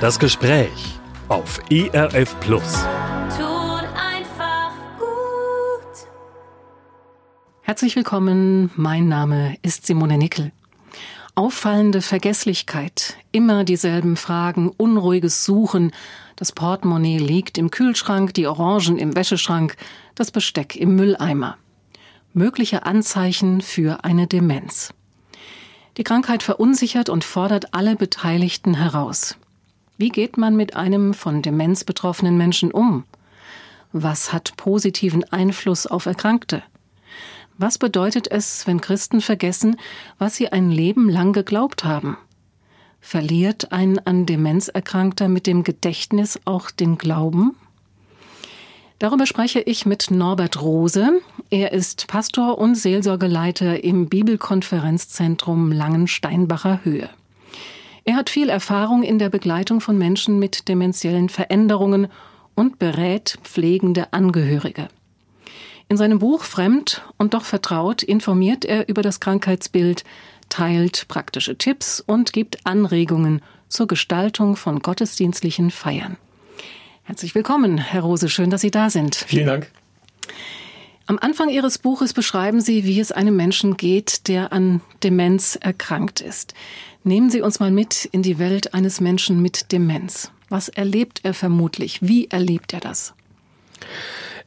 Das Gespräch auf ERF Plus. Tut einfach gut. Herzlich willkommen, mein Name ist Simone Nickel. Auffallende Vergesslichkeit, immer dieselben Fragen, unruhiges Suchen, das Portemonnaie liegt im Kühlschrank, die Orangen im Wäscheschrank, das Besteck im Mülleimer. Mögliche Anzeichen für eine Demenz. Die Krankheit verunsichert und fordert alle Beteiligten heraus. Wie geht man mit einem von Demenz betroffenen Menschen um? Was hat positiven Einfluss auf Erkrankte? Was bedeutet es, wenn Christen vergessen, was sie ein Leben lang geglaubt haben? Verliert ein an Demenz Erkrankter mit dem Gedächtnis auch den Glauben? Darüber spreche ich mit Norbert Rose. Er ist Pastor und Seelsorgeleiter im Bibelkonferenzzentrum Langensteinbacher Höhe. Er hat viel Erfahrung in der Begleitung von Menschen mit demenziellen Veränderungen und berät pflegende Angehörige. In seinem Buch Fremd und doch vertraut informiert er über das Krankheitsbild, teilt praktische Tipps und gibt Anregungen zur Gestaltung von gottesdienstlichen Feiern. Herzlich willkommen, Herr Rose, schön, dass Sie da sind. Vielen Dank. Am Anfang Ihres Buches beschreiben Sie, wie es einem Menschen geht, der an Demenz erkrankt ist. Nehmen Sie uns mal mit in die Welt eines Menschen mit Demenz. Was erlebt er vermutlich? Wie erlebt er das?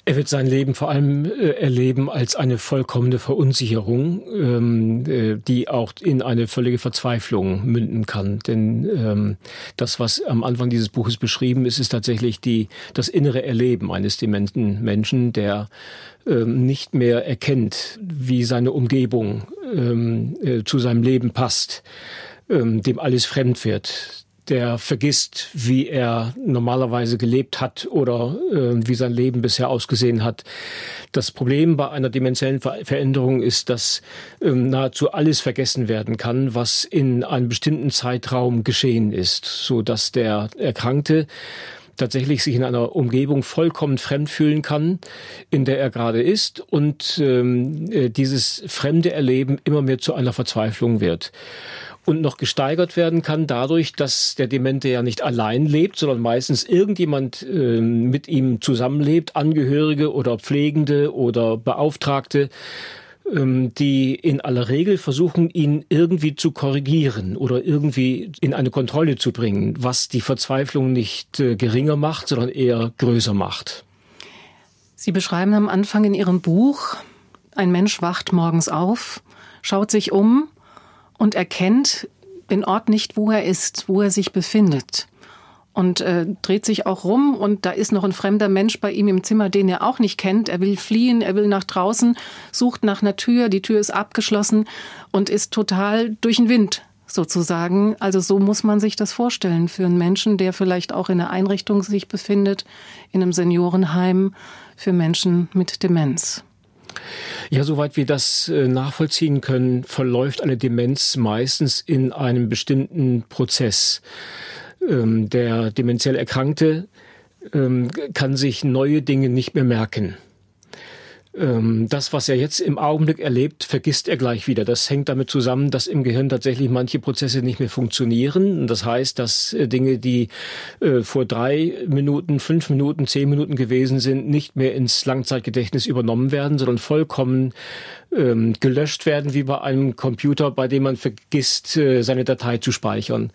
Er wird sein Leben vor allem äh, erleben als eine vollkommene Verunsicherung, ähm, äh, die auch in eine völlige Verzweiflung münden kann. Denn ähm, das, was am Anfang dieses Buches beschrieben ist, ist tatsächlich die, das innere Erleben eines dementen Menschen, der ähm, nicht mehr erkennt, wie seine Umgebung ähm, äh, zu seinem Leben passt ähm, dem alles fremd wird, der vergisst, wie er normalerweise gelebt hat oder äh, wie sein Leben bisher ausgesehen hat. Das Problem bei einer dementiellen Ver Veränderung ist, dass ähm, nahezu alles vergessen werden kann, was in einem bestimmten Zeitraum geschehen ist, so dass der Erkrankte tatsächlich sich in einer Umgebung vollkommen fremd fühlen kann, in der er gerade ist und ähm, äh, dieses fremde Erleben immer mehr zu einer Verzweiflung wird und noch gesteigert werden kann dadurch, dass der Demente ja nicht allein lebt, sondern meistens irgendjemand äh, mit ihm zusammenlebt, Angehörige oder Pflegende oder Beauftragte ähm, die in aller Regel versuchen, ihn irgendwie zu korrigieren oder irgendwie in eine Kontrolle zu bringen, was die Verzweiflung nicht äh, geringer macht, sondern eher größer macht. Sie beschreiben am Anfang in Ihrem Buch, ein Mensch wacht morgens auf, schaut sich um und erkennt den Ort nicht, wo er ist, wo er sich befindet. Und äh, dreht sich auch rum und da ist noch ein fremder Mensch bei ihm im Zimmer, den er auch nicht kennt. Er will fliehen, er will nach draußen, sucht nach einer Tür, die Tür ist abgeschlossen und ist total durch den Wind sozusagen. Also so muss man sich das vorstellen für einen Menschen, der vielleicht auch in einer Einrichtung sich befindet, in einem Seniorenheim für Menschen mit Demenz. Ja, soweit wir das äh, nachvollziehen können, verläuft eine Demenz meistens in einem bestimmten Prozess. Ähm, der demenziell Erkrankte ähm, kann sich neue Dinge nicht mehr merken. Ähm, das, was er jetzt im Augenblick erlebt, vergisst er gleich wieder. Das hängt damit zusammen, dass im Gehirn tatsächlich manche Prozesse nicht mehr funktionieren. Das heißt, dass äh, Dinge, die äh, vor drei Minuten, fünf Minuten, zehn Minuten gewesen sind, nicht mehr ins Langzeitgedächtnis übernommen werden, sondern vollkommen ähm, gelöscht werden, wie bei einem Computer, bei dem man vergisst, äh, seine Datei zu speichern.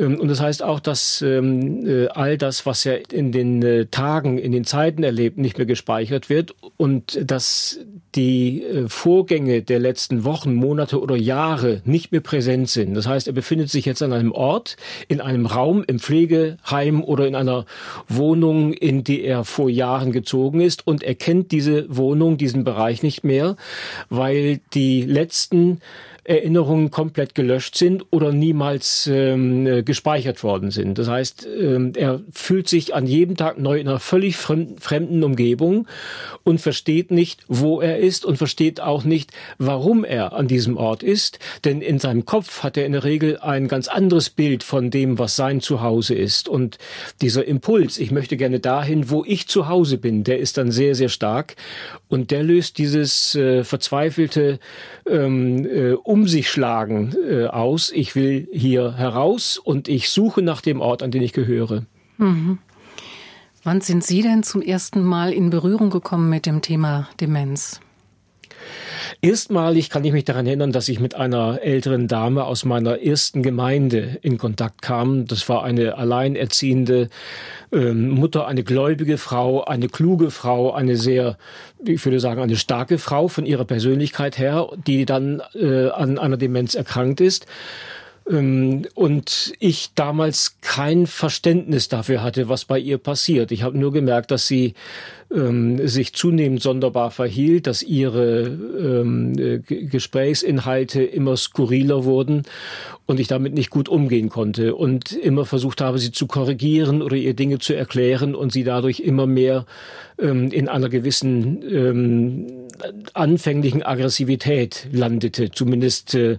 Ähm, und das heißt auch, dass ähm, äh, all das, was er in den äh, Tagen, in den Zeiten erlebt, nicht mehr gespeichert wird und dass die äh, Vorgänge der letzten Wochen, Monate oder Jahre nicht mehr präsent sind. Das heißt, er befindet sich jetzt an einem Ort, in einem Raum, im Pflegeheim oder in einer Wohnung, in die er vor Jahren gezogen ist und er kennt diese Wohnung, diesen Bereich nicht mehr, weil die letzten Erinnerungen komplett gelöscht sind oder niemals ähm, äh, gespeichert worden sind. Das heißt, ähm, er fühlt sich an jedem Tag neu in einer völlig fremden Umgebung und versteht nicht, wo er ist und versteht auch nicht, warum er an diesem Ort ist. Denn in seinem Kopf hat er in der Regel ein ganz anderes Bild von dem, was sein Zuhause ist. Und dieser Impuls, ich möchte gerne dahin, wo ich zu Hause bin, der ist dann sehr, sehr stark. Und der löst dieses äh, verzweifelte ähm, äh, um sich schlagen äh, aus. Ich will hier heraus und ich suche nach dem Ort, an den ich gehöre. Mhm. Wann sind Sie denn zum ersten Mal in Berührung gekommen mit dem Thema Demenz? Erstmalig kann ich mich daran erinnern, dass ich mit einer älteren Dame aus meiner ersten Gemeinde in Kontakt kam. Das war eine alleinerziehende ähm, Mutter, eine gläubige Frau, eine kluge Frau, eine sehr, ich würde sagen, eine starke Frau von ihrer Persönlichkeit her, die dann äh, an einer Demenz erkrankt ist. Ähm, und ich damals kein Verständnis dafür hatte, was bei ihr passiert. Ich habe nur gemerkt, dass sie ähm, sich zunehmend sonderbar verhielt, dass ihre ähm, äh, Gesprächsinhalte immer skurriler wurden und ich damit nicht gut umgehen konnte und immer versucht habe, sie zu korrigieren oder ihr Dinge zu erklären und sie dadurch immer mehr ähm, in einer gewissen ähm, anfänglichen Aggressivität landete. Zumindest äh,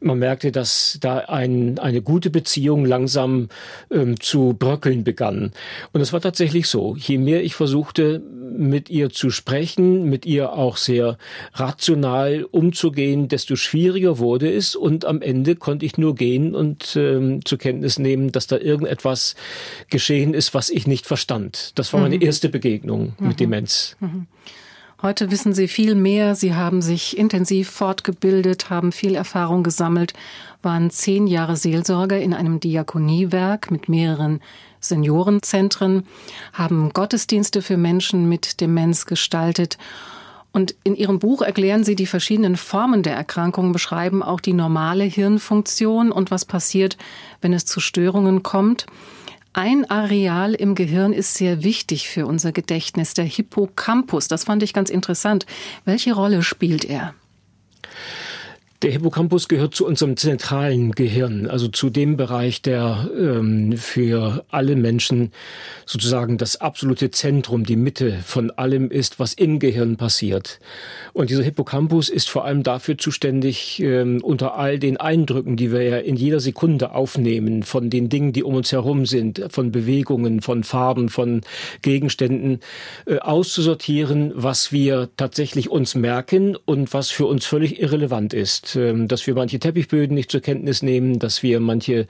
man merkte, dass da ein, eine gute Beziehung langsam ähm, zu bröckeln begann. Und es war tatsächlich so. Je mehr ich versuchte, mit ihr zu sprechen, mit ihr auch sehr rational umzugehen, desto schwieriger wurde es. Und am Ende konnte ich nur gehen und ähm, zur Kenntnis nehmen, dass da irgendetwas geschehen ist, was ich nicht verstand. Das war meine mhm. erste Begegnung mhm. mit Demenz. Mhm. Heute wissen Sie viel mehr. Sie haben sich intensiv fortgebildet, haben viel Erfahrung gesammelt, waren zehn Jahre Seelsorger in einem Diakoniewerk mit mehreren Seniorenzentren, haben Gottesdienste für Menschen mit Demenz gestaltet. Und in Ihrem Buch erklären Sie die verschiedenen Formen der Erkrankung, beschreiben auch die normale Hirnfunktion und was passiert, wenn es zu Störungen kommt. Ein Areal im Gehirn ist sehr wichtig für unser Gedächtnis, der Hippocampus. Das fand ich ganz interessant. Welche Rolle spielt er? Der Hippocampus gehört zu unserem zentralen Gehirn, also zu dem Bereich, der ähm, für alle Menschen sozusagen das absolute Zentrum, die Mitte von allem ist, was im Gehirn passiert. Und dieser Hippocampus ist vor allem dafür zuständig, ähm, unter all den Eindrücken, die wir ja in jeder Sekunde aufnehmen, von den Dingen, die um uns herum sind, von Bewegungen, von Farben, von Gegenständen, äh, auszusortieren, was wir tatsächlich uns merken und was für uns völlig irrelevant ist. Ähm, dass wir manche Teppichböden nicht zur Kenntnis nehmen, dass wir manche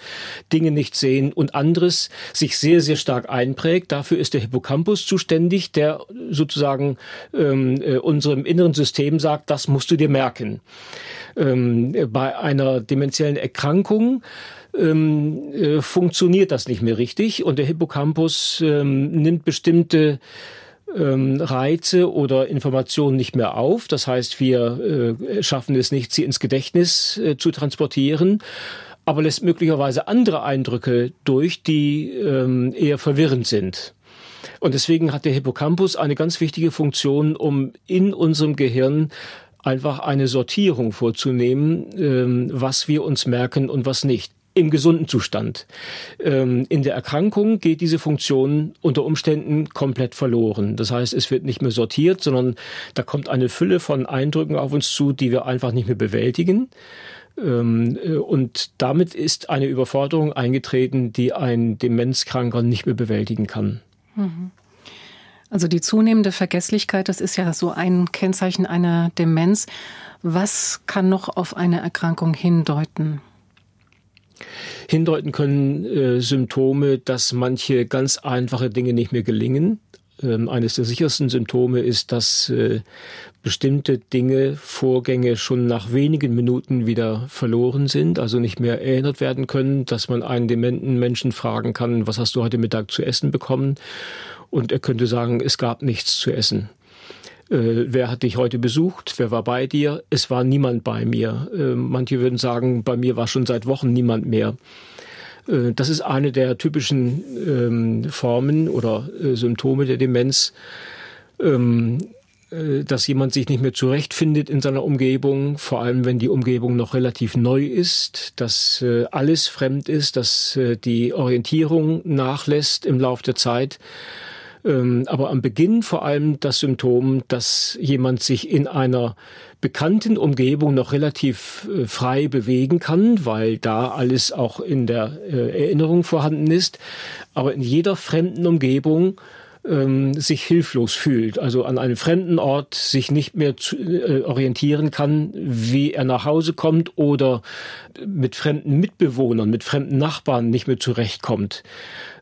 Dinge nicht sehen und anderes sich sehr, sehr stark einprägt. Dafür ist der Hippocampus zuständig, der sozusagen ähm, äh, unserem inneren System sagt, das musst du dir merken. Ähm, bei einer dementiellen Erkrankung ähm, äh, funktioniert das nicht mehr richtig und der Hippocampus ähm, nimmt bestimmte ähm, Reize oder Informationen nicht mehr auf. Das heißt, wir äh, schaffen es nicht, sie ins Gedächtnis äh, zu transportieren aber lässt möglicherweise andere Eindrücke durch, die ähm, eher verwirrend sind. Und deswegen hat der Hippocampus eine ganz wichtige Funktion, um in unserem Gehirn einfach eine Sortierung vorzunehmen, ähm, was wir uns merken und was nicht im gesunden Zustand. Ähm, in der Erkrankung geht diese Funktion unter Umständen komplett verloren. Das heißt, es wird nicht mehr sortiert, sondern da kommt eine Fülle von Eindrücken auf uns zu, die wir einfach nicht mehr bewältigen. Ähm, äh, und damit ist eine Überforderung eingetreten, die ein Demenzkranker nicht mehr bewältigen kann. Mhm. Also die zunehmende Vergesslichkeit, das ist ja so ein Kennzeichen einer Demenz. Was kann noch auf eine Erkrankung hindeuten? Hindeuten können äh, Symptome, dass manche ganz einfache Dinge nicht mehr gelingen. Ähm, eines der sichersten Symptome ist, dass äh, bestimmte Dinge, Vorgänge schon nach wenigen Minuten wieder verloren sind, also nicht mehr erinnert werden können, dass man einen dementen Menschen fragen kann, was hast du heute Mittag zu essen bekommen? Und er könnte sagen, es gab nichts zu essen. Äh, wer hat dich heute besucht? Wer war bei dir? Es war niemand bei mir. Äh, manche würden sagen, bei mir war schon seit Wochen niemand mehr. Äh, das ist eine der typischen ähm, Formen oder Symptome der Demenz, ähm, äh, dass jemand sich nicht mehr zurechtfindet in seiner Umgebung, vor allem wenn die Umgebung noch relativ neu ist, dass alles fremd ist, dass die Orientierung nachlässt im Laufe der Zeit aber am Beginn vor allem das Symptom, dass jemand sich in einer bekannten Umgebung noch relativ äh, frei bewegen kann, weil da alles auch in der äh, Erinnerung vorhanden ist. Aber in jeder fremden Umgebung ähm, sich hilflos fühlt, also an einem fremden Ort sich nicht mehr zu, äh, orientieren kann, wie er nach Hause kommt oder mit fremden Mitbewohnern, mit fremden Nachbarn nicht mehr zurechtkommt,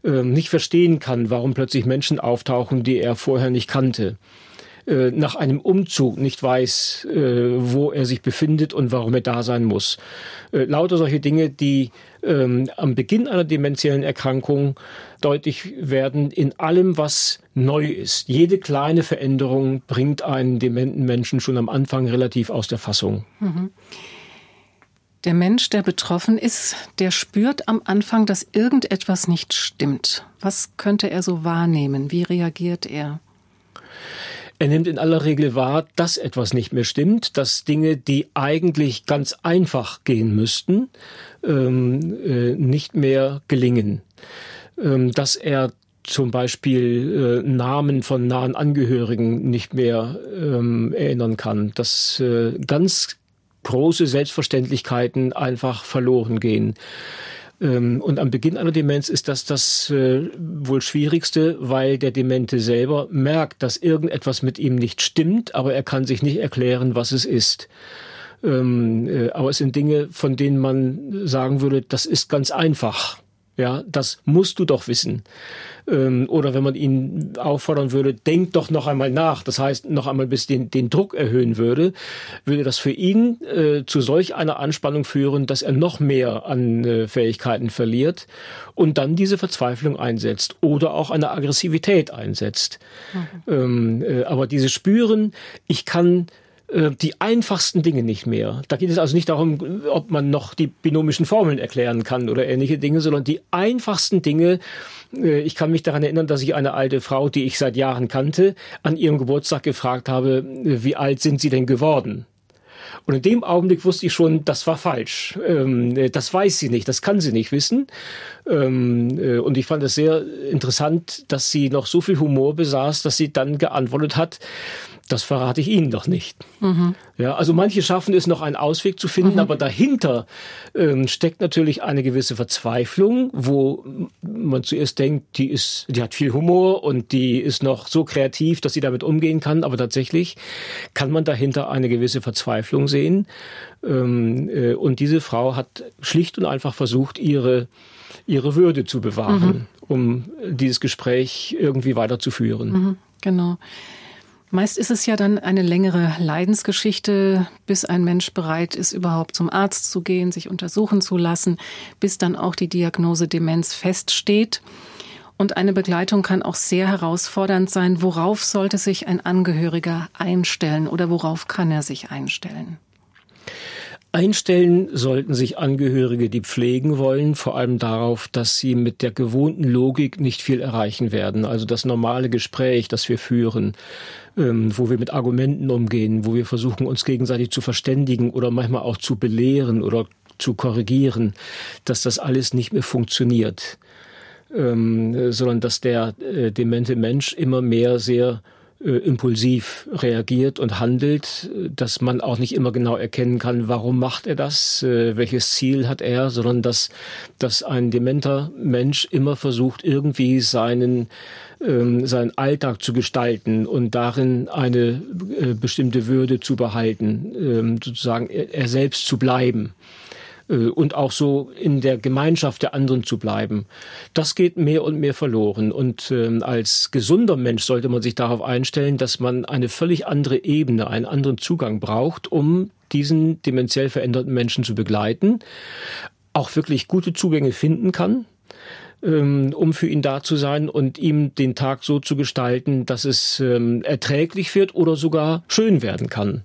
ähm, nicht verstehen kann, warum plötzlich Menschen auftauchen, die er vorher nicht kannte äh, nach einem Umzug nicht weiß, äh, wo er sich befindet und warum er da sein muss. Äh, lauter solche Dinge, die ähm, am Beginn einer dementiellen Erkrankung deutlich werden in allem, was neu ist. Jede kleine Veränderung bringt einen dementen Menschen schon am Anfang relativ aus der Fassung. Mhm. Der Mensch, der betroffen ist, der spürt am Anfang, dass irgendetwas nicht stimmt. Was könnte er so wahrnehmen? Wie reagiert er? Er nimmt in aller Regel wahr, dass etwas nicht mehr stimmt, dass Dinge, die eigentlich ganz einfach gehen müssten, ähm, äh, nicht mehr gelingen. Ähm, dass er zum Beispiel äh, Namen von nahen Angehörigen nicht mehr ähm, erinnern kann, dass äh, ganz große Selbstverständlichkeiten einfach verloren gehen. Ähm, und am Beginn einer Demenz ist das das äh, wohl Schwierigste, weil der Demente selber merkt, dass irgendetwas mit ihm nicht stimmt, aber er kann sich nicht erklären, was es ist. Ähm, äh, aber es sind Dinge, von denen man sagen würde, das ist ganz einfach. Ja, das musst du doch wissen. Ähm, oder wenn man ihn auffordern würde, denk doch noch einmal nach, das heißt noch einmal bis den, den Druck erhöhen würde, würde das für ihn äh, zu solch einer Anspannung führen, dass er noch mehr an äh, Fähigkeiten verliert und dann diese Verzweiflung einsetzt oder auch eine Aggressivität einsetzt. Mhm. Ähm, äh, aber dieses Spüren, ich kann die einfachsten Dinge nicht mehr. Da geht es also nicht darum, ob man noch die binomischen Formeln erklären kann oder ähnliche Dinge, sondern die einfachsten Dinge. Äh, ich kann mich daran erinnern, dass ich eine alte Frau, die ich seit Jahren kannte, an ihrem Geburtstag gefragt habe, äh, wie alt sind Sie denn geworden? Und in dem Augenblick wusste ich schon, das war falsch. Ähm, das weiß sie nicht, das kann sie nicht wissen. Ähm, äh, und ich fand es sehr interessant, dass sie noch so viel Humor besaß, dass sie dann geantwortet hat, das verrate ich Ihnen doch nicht. Mhm. Ja, also manche schaffen es noch einen Ausweg zu finden, mhm. aber dahinter ähm, steckt natürlich eine gewisse Verzweiflung, wo man zuerst denkt, die ist, die hat viel Humor und die ist noch so kreativ, dass sie damit umgehen kann, aber tatsächlich kann man dahinter eine gewisse Verzweiflung sehen. Ähm, äh, und diese Frau hat schlicht und einfach versucht, ihre ihre Würde zu bewahren, mhm. um dieses Gespräch irgendwie weiterzuführen. Mhm, genau. Meist ist es ja dann eine längere Leidensgeschichte, bis ein Mensch bereit ist, überhaupt zum Arzt zu gehen, sich untersuchen zu lassen, bis dann auch die Diagnose Demenz feststeht. Und eine Begleitung kann auch sehr herausfordernd sein. Worauf sollte sich ein Angehöriger einstellen oder worauf kann er sich einstellen? Einstellen sollten sich Angehörige, die pflegen wollen, vor allem darauf, dass sie mit der gewohnten Logik nicht viel erreichen werden. Also das normale Gespräch, das wir führen, ähm, wo wir mit Argumenten umgehen, wo wir versuchen, uns gegenseitig zu verständigen oder manchmal auch zu belehren oder zu korrigieren, dass das alles nicht mehr funktioniert. Ähm, sondern dass der äh, demente Mensch immer mehr sehr äh, impulsiv reagiert und handelt, dass man auch nicht immer genau erkennen kann, warum macht er das, äh, welches Ziel hat er, sondern dass, dass ein dementer Mensch immer versucht, irgendwie seinen, ähm, seinen Alltag zu gestalten und darin eine äh, bestimmte Würde zu behalten, ähm, sozusagen er, selbst zu bleiben. Äh, und auch so in der Gemeinschaft der anderen zu bleiben. Das geht mehr und mehr verloren. Und ähm, als gesunder Mensch sollte man sich darauf einstellen, dass man eine völlig andere Ebene, einen anderen Zugang braucht, um diesen dementiell veränderten Menschen zu begleiten, auch wirklich gute Zugänge finden kann, um für ihn da zu sein und ihm den Tag so zu gestalten, dass es ähm, erträglich wird oder sogar schön werden kann.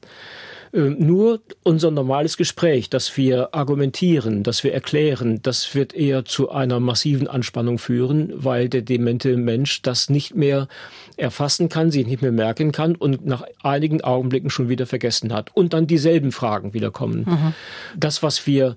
Ähm, nur unser normales Gespräch, dass wir argumentieren, dass wir erklären, das wird eher zu einer massiven Anspannung führen, weil der demente Mensch das nicht mehr erfassen kann, sich nicht mehr merken kann und nach einigen Augenblicken schon wieder vergessen hat. Und dann dieselben Fragen wieder kommen. Mhm. Das, was wir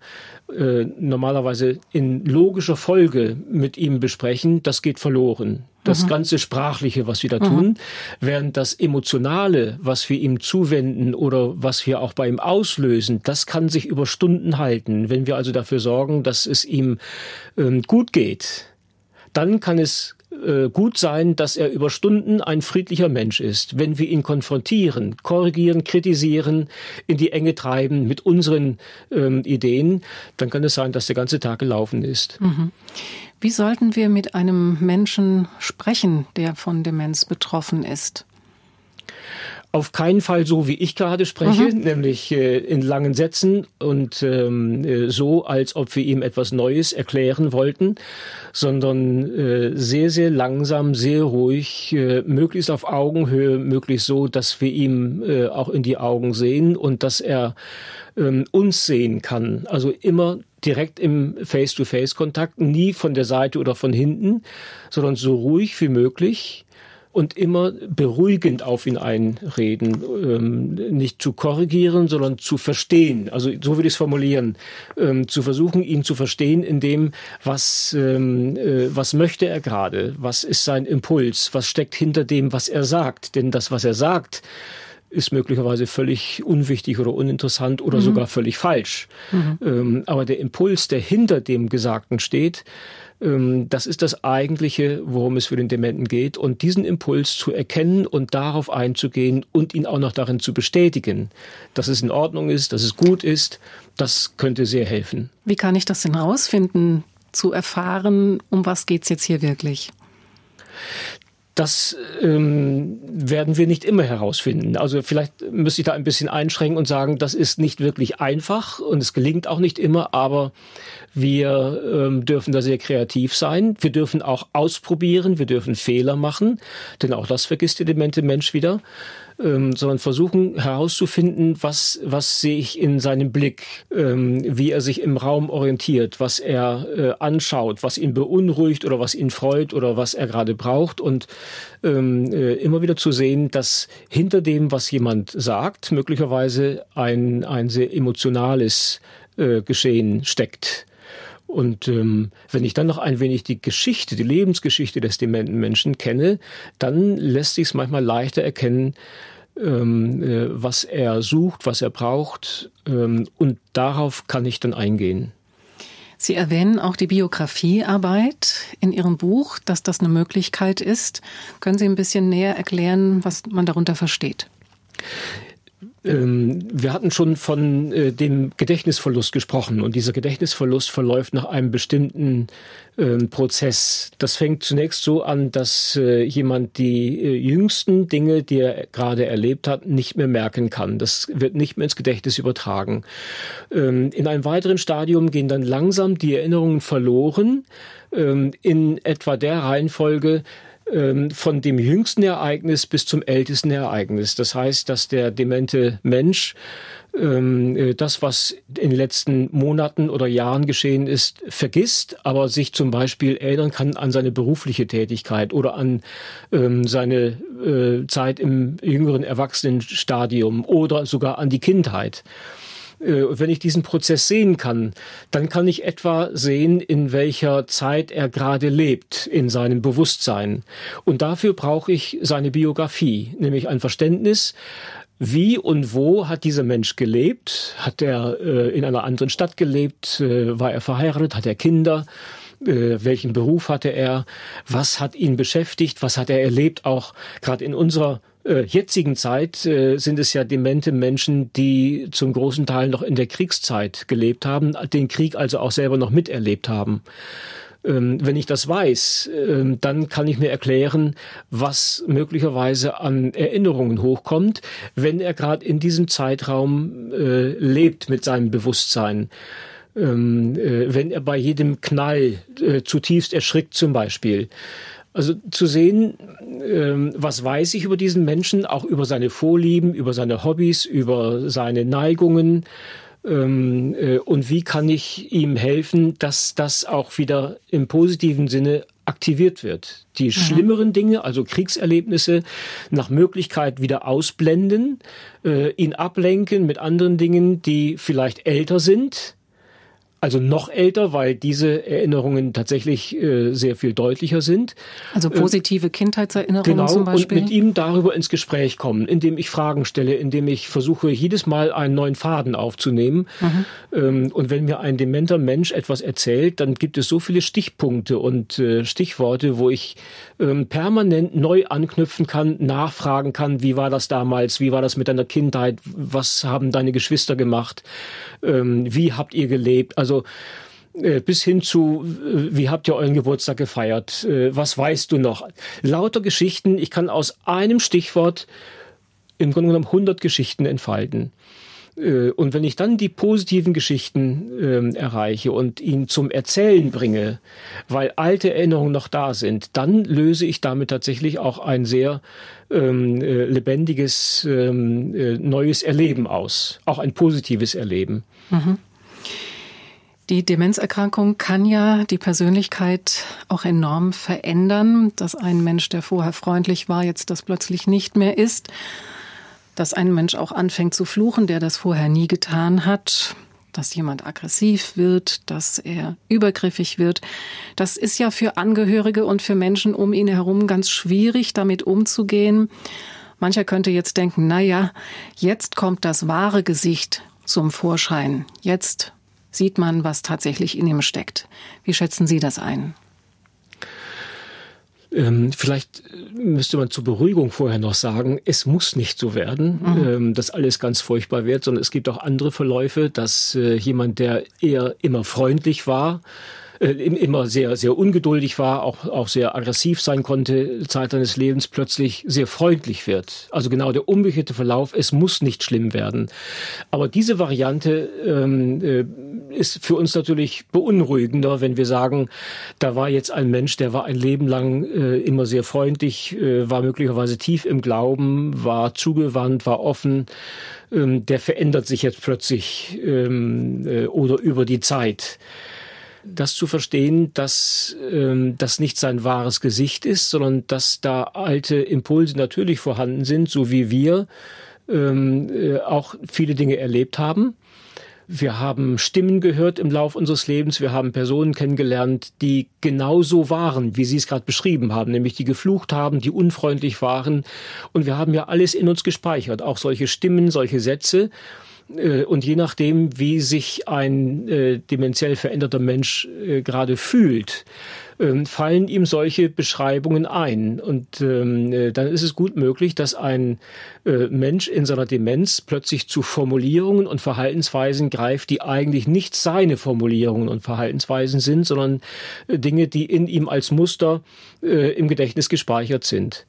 äh, normalerweise in logischer Folge mit ihm besprechen, das geht verloren. Das mhm. ganze Sprachliche, was wir da tun, mhm. während das Emotionale, was wir ihm zuwenden oder was wir auch bei ihm auslösen, das kann sich über Stunden halten. Wenn wir also dafür sorgen, dass es ihm ähm, gut geht, dann kann es äh, gut sein, dass er über Stunden ein friedlicher Mensch ist. Wenn wir ihn konfrontieren, korrigieren, kritisieren, in die Enge treiben mit unseren ähm, Ideen, dann kann es sein, dass der ganze Tag gelaufen ist. Mhm. Wie sollten wir mit einem Menschen sprechen, der von Demenz betroffen ist? Auf keinen Fall so, wie ich gerade spreche, mhm. nämlich äh, in langen Sätzen und ähm, äh, so, als ob wir ihm etwas Neues erklären wollten, sondern äh, sehr, sehr langsam, sehr ruhig, äh, möglichst auf Augenhöhe, möglichst so, dass wir ihm äh, auch in die Augen sehen und dass er ähm, uns sehen kann. Also immer direkt im Face-to-Face-Kontakt, nie von der Seite oder von hinten, sondern so ruhig wie möglich und immer beruhigend auf ihn einreden, ähm, nicht zu korrigieren, sondern zu verstehen. Also so würde ich es formulieren, ähm, zu versuchen, ihn zu verstehen in dem, was ähm, äh, was möchte er gerade, was ist sein Impuls, was steckt hinter dem, was er sagt. Denn das, was er sagt, ist möglicherweise völlig unwichtig oder uninteressant oder mhm. sogar völlig falsch. Mhm. Ähm, aber der Impuls, der hinter dem Gesagten steht, ähm, das ist das Eigentliche, worum es für den Dementen geht. Und diesen Impuls zu erkennen und darauf einzugehen und ihn auch noch darin zu bestätigen, dass es in Ordnung ist, dass es gut ist, das könnte sehr helfen. Wie kann ich das denn herausfinden, zu erfahren, um was geht es jetzt hier wirklich? Das ähm, werden wir nicht immer herausfinden. Also vielleicht müsste ich da ein bisschen einschränken und sagen, das ist nicht wirklich einfach und es gelingt auch nicht immer, aber wir ähm, dürfen da sehr kreativ sein. Wir dürfen auch ausprobieren, wir dürfen Fehler machen, denn auch das vergisst der demente Mensch wieder ähm, sondern versuchen herauszufinden, was, was sehe ich in seinem Blick, ähm, wie er sich im Raum orientiert, was er äh, anschaut, was ihn beunruhigt oder was ihn freut oder was er gerade braucht und ähm, äh, immer wieder zu sehen, dass hinter dem, was jemand sagt, möglicherweise ein, ein sehr emotionales äh, Geschehen steckt. Und ähm, wenn ich dann noch ein wenig die Geschichte, die Lebensgeschichte des dementen Menschen kenne, dann lässt sich es manchmal leichter erkennen, ähm, äh, was er sucht, was er braucht. Ähm, und darauf kann ich dann eingehen. Sie erwähnen auch die Biografiearbeit in Ihrem Buch, dass das eine Möglichkeit ist. Können Sie ein bisschen näher erklären, was man darunter versteht? Ähm, wir hatten schon von äh, dem Gedächtnisverlust gesprochen und dieser Gedächtnisverlust verläuft nach einem bestimmten ähm, Prozess. Das fängt zunächst so an, dass äh, jemand die äh, jüngsten Dinge, die er gerade erlebt hat, nicht mehr merken kann. Das wird nicht mehr ins Gedächtnis übertragen. Ähm, in einem weiteren Stadium gehen dann langsam die Erinnerungen verloren in etwa der Reihenfolge, von dem jüngsten Ereignis bis zum ältesten Ereignis. Das heißt, dass der demente Mensch ähm, äh, das, was in den letzten Monaten oder Jahren geschehen ist, vergisst, aber sich zum Beispiel erinnern kann an seine berufliche Tätigkeit oder an ähm, seine äh, Zeit im jüngeren Erwachsenenstadium oder sogar an die Kindheit. Äh, wenn ich diesen Prozess sehen kann, dann kann ich etwa sehen, in welcher Zeit er gerade lebt in seinem Bewusstsein. Und dafür brauche ich seine Biografie, nämlich ein Verständnis, wie und wo hat dieser Mensch gelebt? Hat er äh, in einer anderen Stadt gelebt? Äh, war er verheiratet? Hat er Kinder? Äh, welchen Beruf hatte er? Was hat ihn beschäftigt? Was hat er erlebt? Auch gerade in unserer äh, jetzigen Zeit äh, sind es ja demente Menschen, die zum großen Teil noch in der Kriegszeit gelebt haben, den Krieg also auch selber noch miterlebt haben. Ähm, wenn ich das weiß, äh, dann kann ich mir erklären, was möglicherweise an Erinnerungen hochkommt, wenn er gerade in diesem Zeitraum äh, lebt mit seinem Bewusstsein. Ähm, äh, wenn er bei jedem Knall äh, zutiefst erschrickt zum Beispiel. Also zu sehen, ähm, was weiß ich über diesen Menschen, auch über seine Vorlieben, über seine Hobbys, über seine Neigungen ähm, äh, und wie kann ich ihm helfen, dass das auch wieder im positiven Sinne aktiviert wird. Die mhm. schlimmeren Dinge, also Kriegserlebnisse, nach Möglichkeit wieder ausblenden, äh, ihn ablenken mit anderen Dingen, die vielleicht älter sind, also noch älter, weil diese Erinnerungen tatsächlich äh, sehr viel deutlicher sind. Also positive äh, Kindheitserinnerungen genau, zum Beispiel. Und mit ihm darüber ins Gespräch kommen, indem ich Fragen stelle, indem ich versuche, jedes Mal einen neuen Faden aufzunehmen. Mhm. Ähm, und wenn mir ein dementer Mensch etwas erzählt, dann gibt es so viele Stichpunkte und äh, Stichworte, wo ich ähm, permanent neu anknüpfen kann, nachfragen kann, wie war das damals, wie war das mit deiner Kindheit, was haben deine Geschwister gemacht, ähm, wie habt ihr gelebt. Also also äh, bis hin zu, äh, wie habt ihr euren Geburtstag gefeiert? Äh, was weißt du noch? Lauter Geschichten. Ich kann aus einem Stichwort im Grunde genommen 100 Geschichten entfalten. Und wenn ich dann die positiven Geschichten ähm, erreiche und ihn zum Erzählen bringe, weil alte Erinnerungen noch da sind, dann löse ich damit tatsächlich auch ein sehr ähm, äh, lebendiges ähm, äh, neues Erleben aus, auch ein positives Erleben. Mhm. Die Demenzerkrankung kann ja die Persönlichkeit auch enorm verändern, dass ein Mensch, der vorher freundlich war, jetzt das plötzlich nicht mehr ist, dass ein Mensch auch anfängt zu fluchen, der das vorher nie getan hat, dass jemand aggressiv wird, dass er übergriffig wird. Das ist ja für Angehörige und für Menschen um ihn herum ganz schwierig, damit umzugehen. Mancher könnte jetzt denken, na ja, jetzt kommt das wahre Gesicht zum Vorschein. Jetzt sieht man, was tatsächlich in ihm steckt. Wie schätzen Sie das ein? Ähm, vielleicht müsste man zur Beruhigung vorher noch sagen, es muss nicht so werden, mhm. ähm, dass alles ganz furchtbar wird, sondern es gibt auch andere Verläufe, dass äh, jemand, der eher immer freundlich war, äh, immer sehr, sehr ungeduldig war, auch, auch sehr aggressiv sein konnte, Zeit seines Lebens plötzlich sehr freundlich wird. Also genau der umgekehrte Verlauf, es muss nicht schlimm werden. Aber diese Variante ähm, äh, ist für uns natürlich beunruhigender, wenn wir sagen, da war jetzt ein Mensch, der war ein Leben lang äh, immer sehr freundlich, äh, war möglicherweise tief im Glauben, war zugewandt, war offen, ähm, der verändert sich jetzt plötzlich ähm, äh, oder über die Zeit das zu verstehen, dass ähm, das nicht sein wahres Gesicht ist, sondern dass da alte Impulse natürlich vorhanden sind, so wie wir ähm, äh, auch viele Dinge erlebt haben. Wir haben Stimmen gehört im Lauf unseres Lebens. Wir haben Personen kennengelernt, die genauso waren, wie Sie es gerade beschrieben haben, nämlich die geflucht haben, die unfreundlich waren. Und wir haben ja alles in uns gespeichert, auch solche Stimmen, solche Sätze. Äh, und je nachdem, wie sich ein äh, dementiell veränderter Mensch äh, gerade fühlt, ähm, fallen ihm solche Beschreibungen ein. Und ähm, äh, dann ist es gut möglich, dass ein äh, Mensch in seiner Demenz plötzlich zu Formulierungen und Verhaltensweisen greift, die eigentlich nicht seine Formulierungen und Verhaltensweisen sind, sondern äh, Dinge, die in ihm als Muster im Gedächtnis gespeichert sind.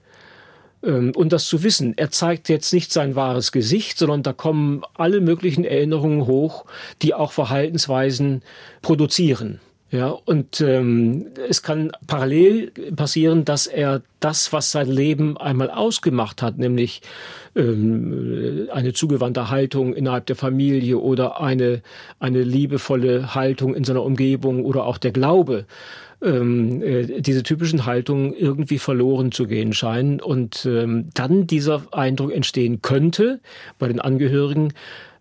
Ähm, und das zu wissen, er zeigt jetzt nicht sein wahres Gesicht, sondern da kommen alle möglichen Erinnerungen hoch, die auch Verhaltensweisen produzieren. Ja, und ähm, es kann parallel passieren, dass er das, was sein Leben einmal ausgemacht hat, nämlich ähm, eine zugewandte Haltung innerhalb der Familie oder eine, eine liebevolle Haltung in seiner Umgebung oder auch der Glaube, ähm, äh, diese typischen Haltungen irgendwie verloren zu gehen scheinen. Und ähm, dann dieser Eindruck entstehen könnte bei den Angehörigen,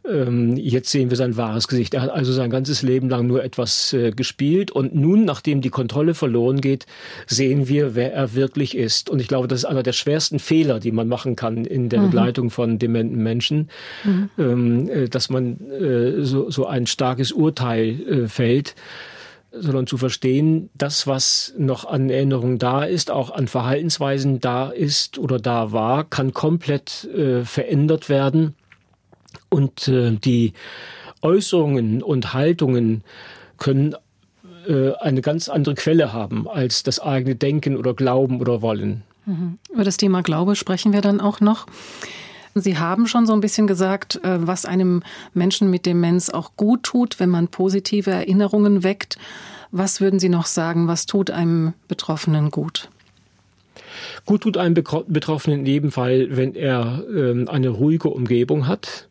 ähm, jetzt sehen wir sein wahres Gesicht. Er hat also sein ganzes Leben lang nur etwas äh, gespielt und nun, nachdem die Kontrolle verloren geht, sehen wir, wer er wirklich ist. Und ich glaube, das ist einer der schwersten Fehler, die man machen kann in der mhm. Begleitung von dementen Menschen, mhm. ähm, äh, dass man äh, so, so ein starkes Urteil äh, fällt sondern zu verstehen, das, was noch an Erinnerungen da ist, auch an Verhaltensweisen da ist oder da war, kann komplett äh, verändert werden. Und äh, die Äußerungen und Haltungen können äh, eine ganz andere Quelle haben als das eigene Denken oder Glauben oder Wollen. Mhm. Über das Thema Glaube sprechen wir dann auch noch. Sie haben schon so ein bisschen gesagt, äh, was einem Menschen mit Demenz auch gut tut, wenn man positive Erinnerungen weckt. Was würden Sie noch sagen, was tut einem Betroffenen gut? Gut tut einem Betroffenen in jedem Fall, wenn er ähm, eine ruhige Umgebung hat,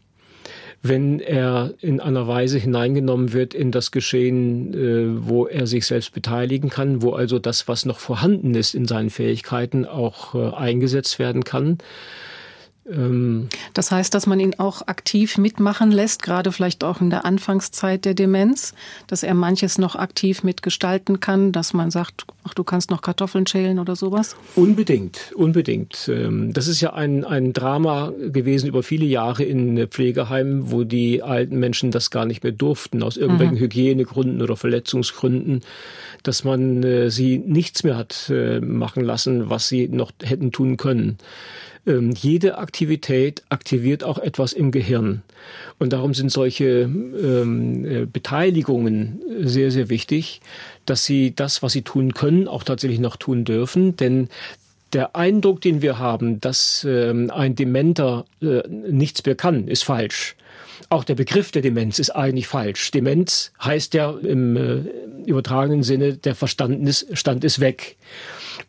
wenn er in einer Weise hineingenommen wird in das Geschehen, äh, wo er sich selbst beteiligen kann, wo also das, was noch vorhanden ist in seinen Fähigkeiten, auch äh, eingesetzt werden kann Ähm, das heißt, dass man ihn auch aktiv mitmachen lässt, gerade vielleicht auch in der Anfangszeit der Demenz, dass er manches noch aktiv mitgestalten kann, dass man sagt, ach, du kannst noch Kartoffeln schälen oder sowas? Unbedingt, unbedingt. Ähm, das ist ja ein, ein Drama gewesen über viele Jahre in Pflegeheimen, wo die alten Menschen das gar nicht mehr durften, aus irgendwelchen mhm. Hygienegründen oder Verletzungsgründen, dass man äh, sie nichts mehr hat äh, machen lassen, was sie noch hätten tun können ähm, jede Aktivität aktiviert auch etwas im Gehirn. Und darum sind solche ähm, äh, Beteiligungen sehr, sehr wichtig, dass sie das, was sie tun können, auch tatsächlich noch tun dürfen. Denn der Eindruck, den wir haben, dass ähm, ein Dementer äh, nichts mehr kann, ist falsch. Auch der Begriff der Demenz ist eigentlich falsch. Demenz heißt ja im äh, übertragenen Sinne, der Verstand ist, Stand ist weg.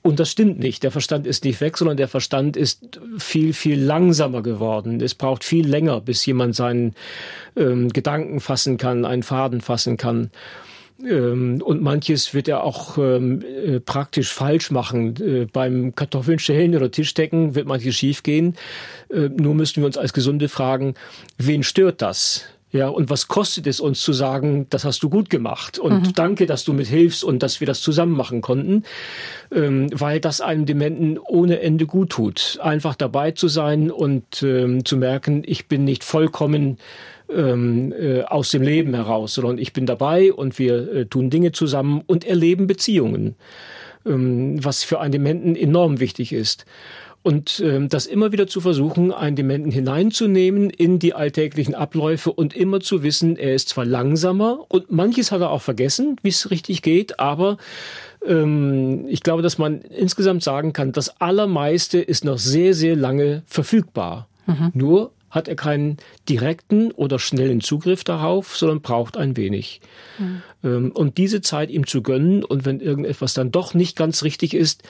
Und das stimmt nicht. Der Verstand ist nicht weg, sondern der Verstand ist viel, viel langsamer geworden. Es braucht viel länger, bis jemand seinen ähm, Gedanken fassen kann, einen Faden fassen kann. Ähm, und manches wird er auch ähm, äh, praktisch falsch machen. Äh, beim Kartoffeln schälen oder Tischdecken wird manches schiefgehen. Äh, nur müssten wir uns als Gesunde fragen, wen stört das? Ja, und was kostet es uns zu sagen, das hast du gut gemacht und mhm. danke, dass du mithilfst und dass wir das zusammen machen konnten, ähm, weil das einem Dementen ohne Ende gut tut. Einfach dabei zu sein und ähm, zu merken, ich bin nicht vollkommen ähm, äh, aus dem Leben heraus, sondern ich bin dabei und wir äh, tun Dinge zusammen und erleben Beziehungen, ähm, was für einen Dementen enorm wichtig ist. Und ähm, das immer wieder zu versuchen, einen Dementen hineinzunehmen in die alltäglichen Abläufe und immer zu wissen, er ist zwar langsamer und manches hat er auch vergessen, wie es richtig geht, aber ähm, ich glaube, dass man insgesamt sagen kann, das Allermeiste ist noch sehr, sehr lange verfügbar. Mhm. Nur hat er keinen direkten oder schnellen Zugriff darauf, sondern braucht ein wenig. Mhm. Ähm, und diese Zeit ihm zu gönnen und wenn irgendetwas dann doch nicht ganz richtig ist,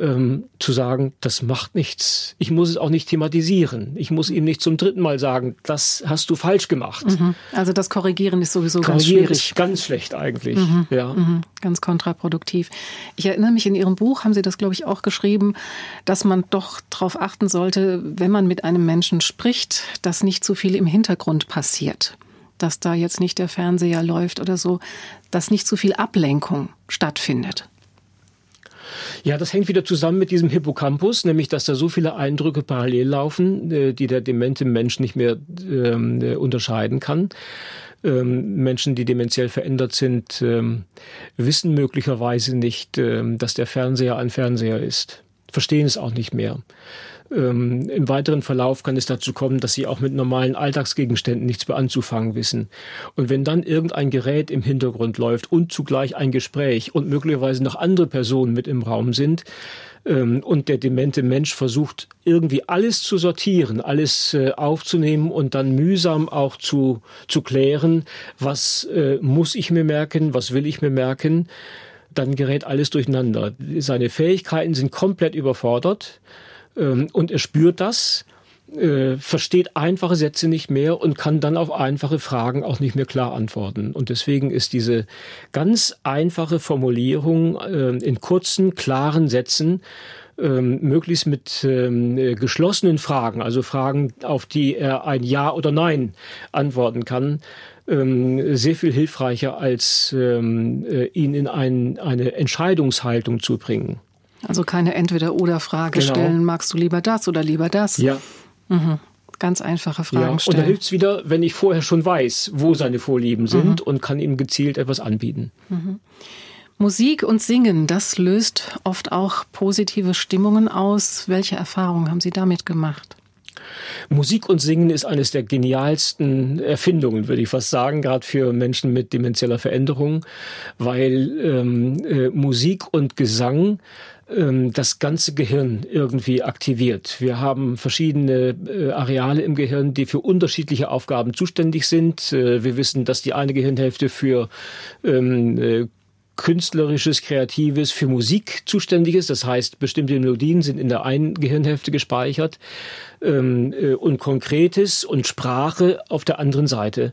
ähm, zu sagen, das macht nichts. Ich muss es auch nicht thematisieren. Ich muss ihm nicht zum dritten Mal sagen, das hast du falsch gemacht. Mhm. Also das Korrigieren ist sowieso ganz schwierig. Ganz schlecht eigentlich. Mhm. Ja. Mhm. Ganz kontraproduktiv. Ich erinnere mich, in Ihrem Buch haben Sie das, glaube ich, auch geschrieben, dass man doch darauf achten sollte, wenn man mit einem Menschen spricht, dass nicht zu viel im Hintergrund passiert. Dass da jetzt nicht der Fernseher läuft oder so, dass nicht zu viel Ablenkung stattfindet. Ja, das hängt wieder zusammen mit diesem Hippocampus, nämlich dass da so viele Eindrücke parallel laufen, äh, die der demente Mensch nicht mehr ähm, äh, unterscheiden kann. Ähm, Menschen, die dementiell verändert sind, ähm, wissen möglicherweise nicht, dass der Fernseher ein Fernseher ist, verstehen es auch nicht mehr. Ähm, Im weiteren Verlauf kann es dazu kommen, dass sie auch mit normalen Alltagsgegenständen nichts mehr anzufangen wissen. Und wenn dann irgendein Gerät im Hintergrund läuft und zugleich ein Gespräch und möglicherweise noch andere Personen mit im Raum sind, ähm, und der demente Mensch versucht irgendwie alles zu sortieren, alles äh, aufzunehmen und dann mühsam auch zu, zu klären, was äh, muss ich mir merken, was will ich mir merken, dann gerät alles durcheinander. Seine Fähigkeiten sind komplett überfordert und er spürt das, äh, versteht einfache Sätze nicht mehr und kann dann auf einfache Fragen auch nicht mehr klar antworten. Und deswegen ist diese ganz einfache Formulierung äh, in kurzen, klaren Sätzen ähm, möglichst mit ähm, geschlossenen Fragen, also Fragen, auf die er ein Ja oder Nein antworten kann, ähm, sehr viel hilfreicher, als ähm, äh, ihn in ein, eine Entscheidungshaltung zu bringen. Also keine Entweder-Oder-Frage genau. stellen, magst du lieber das oder lieber das? Ja. Mhm. Ganz einfache Fragen ja. stellen. Und da hilft es wieder, wenn ich vorher schon weiß, wo seine Vorlieben sind mhm. und kann ihm gezielt etwas anbieten. Mhm. Musik und Singen, das löst oft auch positive Stimmungen aus. Welche Erfahrungen haben Sie damit gemacht? Musik und Singen ist eines der genialsten Erfindungen, würde ich fast sagen, gerade für Menschen mit demenzieller Veränderung, weil ähm, äh, Musik und Gesang das ganze Gehirn irgendwie aktiviert. Wir haben verschiedene äh, Areale im Gehirn, die für unterschiedliche Aufgaben zuständig sind. Äh, wir wissen, dass die eine Gehirnhälfte für ähm, äh, künstlerisches, kreatives, für Musik zuständig ist. Das heißt, bestimmte Melodien sind in der einen Gehirnhälfte gespeichert ähm, und Konkretes und Sprache auf der anderen Seite.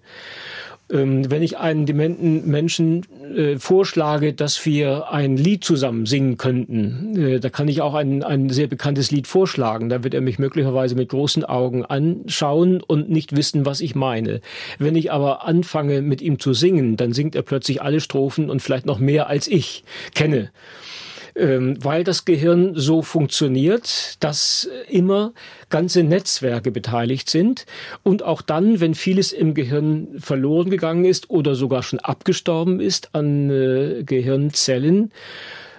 Ähm, wenn ich einen dementen Menschen äh, vorschlage, dass wir ein Lied zusammen singen könnten, äh, da kann ich auch ein, ein sehr bekanntes Lied vorschlagen. Da wird er mich möglicherweise mit großen Augen anschauen und nicht wissen, was ich meine. Wenn ich aber anfange, mit ihm zu singen, dann singt er plötzlich alle Strophen und vielleicht noch mehr als ich kenne ähm, weil das Gehirn so funktioniert, dass immer ganze Netzwerke beteiligt sind und auch dann, wenn vieles im Gehirn verloren gegangen ist oder sogar schon abgestorben ist an äh, Gehirnzellen,